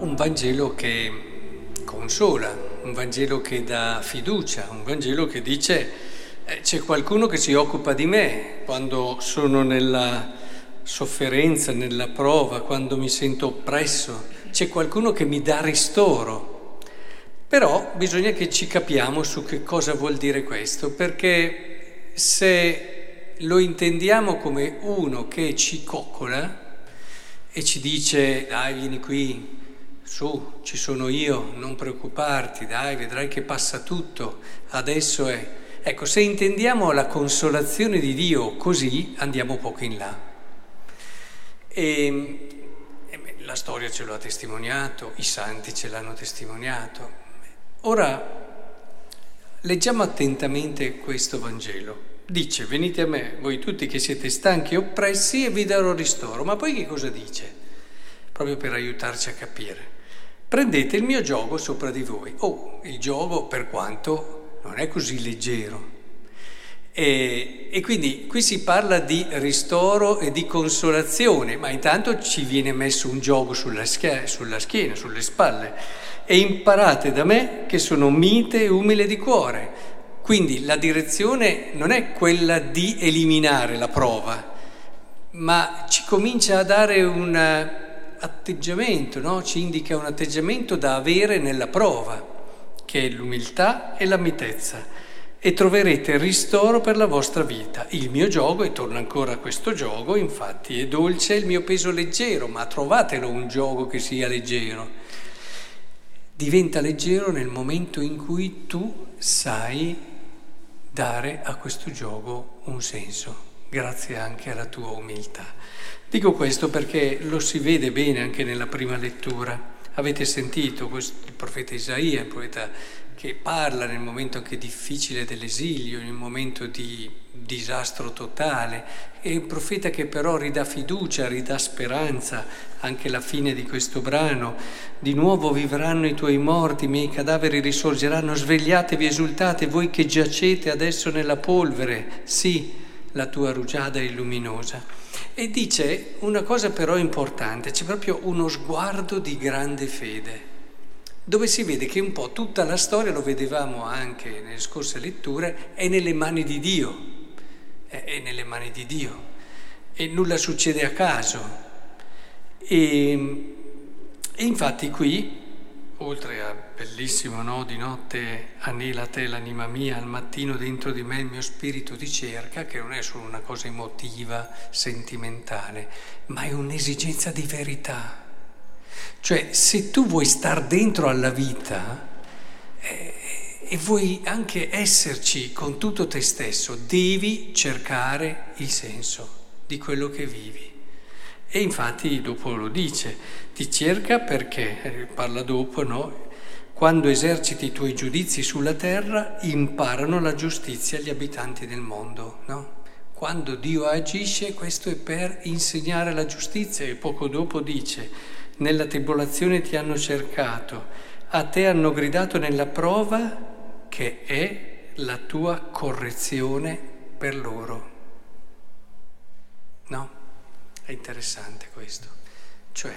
un Vangelo che consola, un Vangelo che dà fiducia, un Vangelo che dice eh, c'è qualcuno che si occupa di me quando sono nella sofferenza, nella prova, quando mi sento oppresso, c'è qualcuno che mi dà ristoro. Però bisogna che ci capiamo su che cosa vuol dire questo, perché se lo intendiamo come uno che ci coccola e ci dice dai vieni qui, su, ci sono io, non preoccuparti, dai, vedrai che passa tutto, adesso è. Ecco, se intendiamo la consolazione di Dio così, andiamo poco in là. E, e la storia ce lo ha testimoniato, i santi ce l'hanno testimoniato. Ora, leggiamo attentamente questo Vangelo. Dice, venite a me, voi tutti che siete stanchi e oppressi, e vi darò ristoro. Ma poi che cosa dice? Proprio per aiutarci a capire prendete il mio gioco sopra di voi. Oh, il gioco per quanto non è così leggero. E, e, quindi qui si parla di ristoro e di consolazione, ma intanto ci viene messo un gioco sulla, schia, sulla schiena, sulle spalle. E imparate da me che sono mite e umile di cuore. Quindi la direzione non è quella di eliminare la prova, ma ci comincia a dare una atteggiamento, no? ci indica un atteggiamento da avere nella prova, che è l'umiltà e la mitezza. E troverete ristoro per la vostra vita. Il mio gioco, e torna ancora a questo gioco, infatti è dolce il mio peso leggero, ma trovatelo un gioco che sia leggero. Diventa leggero nel momento in cui tu sai dare a questo gioco un senso, grazie anche alla tua umiltà. Dico questo perché lo si vede bene anche nella prima lettura. Avete sentito questo, il profeta Isaia, il profeta che parla nel momento anche difficile dell'esilio, nel momento di disastro totale, è un profeta che però ridà fiducia, ridà speranza, anche la fine di questo brano. Di nuovo vivranno i tuoi morti, i miei cadaveri risorgeranno, svegliatevi, esultate, voi che giacete adesso nella polvere, sì, la tua rugiada è luminosa. E dice una cosa però importante, c'è proprio uno sguardo di grande fede, dove si vede che un po' tutta la storia, lo vedevamo anche nelle scorse letture, è nelle mani di Dio, è nelle mani di Dio e nulla succede a caso. E, e infatti qui oltre a bellissimo, no? Di notte anela te l'anima mia, al mattino dentro di me il mio spirito ti cerca, che non è solo una cosa emotiva, sentimentale, ma è un'esigenza di verità. Cioè, se tu vuoi star dentro alla vita eh, e vuoi anche esserci con tutto te stesso, devi cercare il senso di quello che vivi. E infatti dopo lo dice, ti cerca perché, eh, parla dopo, no? Quando eserciti i tuoi giudizi sulla terra, imparano la giustizia gli abitanti del mondo, no? Quando Dio agisce, questo è per insegnare la giustizia e poco dopo dice, nella tribolazione ti hanno cercato, a te hanno gridato nella prova che è la tua correzione per loro. No? È interessante questo. Cioè,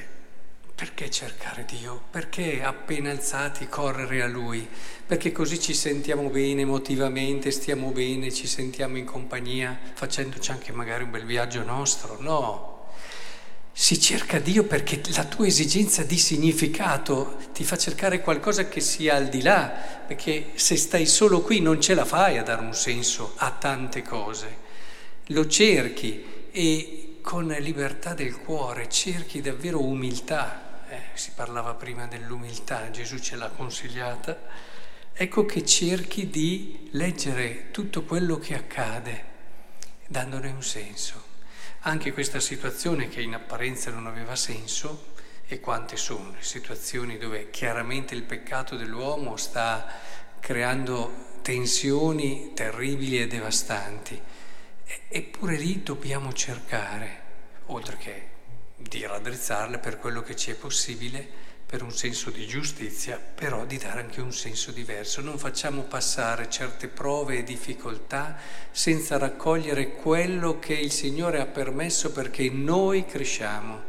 perché cercare Dio? Perché appena alzati correre a Lui? Perché così ci sentiamo bene emotivamente, stiamo bene, ci sentiamo in compagnia, facendoci anche magari un bel viaggio nostro? No. Si cerca Dio perché la tua esigenza di significato ti fa cercare qualcosa che sia al di là, perché se stai solo qui non ce la fai a dare un senso a tante cose. Lo cerchi e con libertà del cuore, cerchi davvero umiltà, eh, si parlava prima dell'umiltà, Gesù ce l'ha consigliata, ecco che cerchi di leggere tutto quello che accade, dandone un senso. Anche questa situazione che in apparenza non aveva senso, e quante sono le situazioni dove chiaramente il peccato dell'uomo sta creando tensioni terribili e devastanti Eppure lì dobbiamo cercare, oltre che di raddrizzarle per quello che ci è possibile, per un senso di giustizia, però di dare anche un senso diverso. Non facciamo passare certe prove e difficoltà senza raccogliere quello che il Signore ha permesso perché noi cresciamo,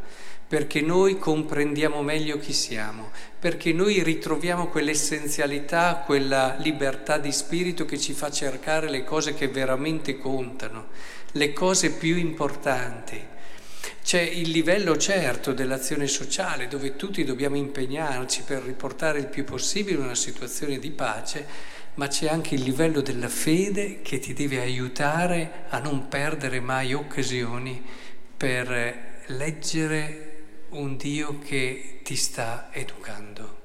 perché noi comprendiamo meglio chi siamo, perché noi ritroviamo quell'essenzialità, quella libertà di spirito che ci fa cercare le cose che veramente contano, le cose più importanti. C'è il livello certo dell'azione sociale dove tutti dobbiamo impegnarci per riportare il più possibile una situazione di pace, ma c'è anche il livello della fede che ti deve aiutare a non perdere mai occasioni per leggere un Dio che ti sta educando,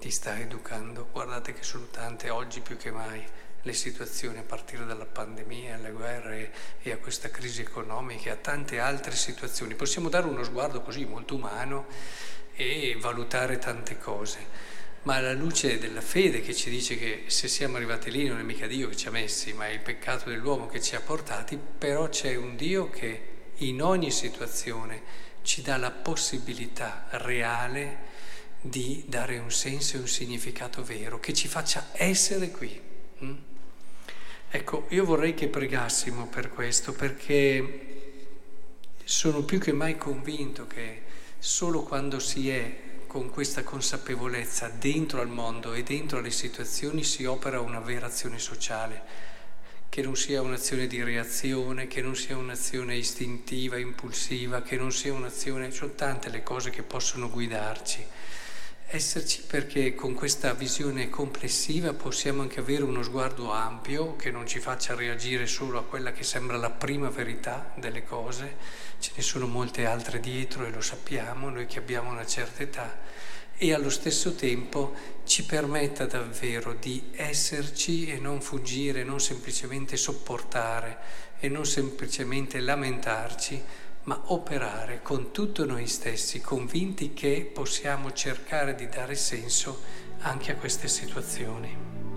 ti sta educando. Guardate che sono tante oggi più che mai le situazioni a partire dalla pandemia, alle guerre e a questa crisi economica, a tante altre situazioni. Possiamo dare uno sguardo così molto umano e valutare tante cose, ma alla luce della fede che ci dice che se siamo arrivati lì non è mica Dio che ci ha messi, ma è il peccato dell'uomo che ci ha portati, però c'è un Dio che in ogni situazione ci dà la possibilità reale di dare un senso e un significato vero, che ci faccia essere qui. Mm? Ecco, io vorrei che pregassimo per questo, perché sono più che mai convinto che solo quando si è con questa consapevolezza dentro al mondo e dentro alle situazioni si opera una vera azione sociale che non sia un'azione di reazione, che non sia un'azione istintiva, impulsiva, che non sia un'azione... Sono tante le cose che possono guidarci. Esserci perché con questa visione complessiva possiamo anche avere uno sguardo ampio che non ci faccia reagire solo a quella che sembra la prima verità delle cose, ce ne sono molte altre dietro e lo sappiamo, noi che abbiamo una certa età, e allo stesso tempo ci permetta davvero di esserci e non fuggire, non semplicemente sopportare e non semplicemente lamentarci, ma operare con tutto noi stessi, convinti che possiamo cercare di dare senso anche a queste situazioni.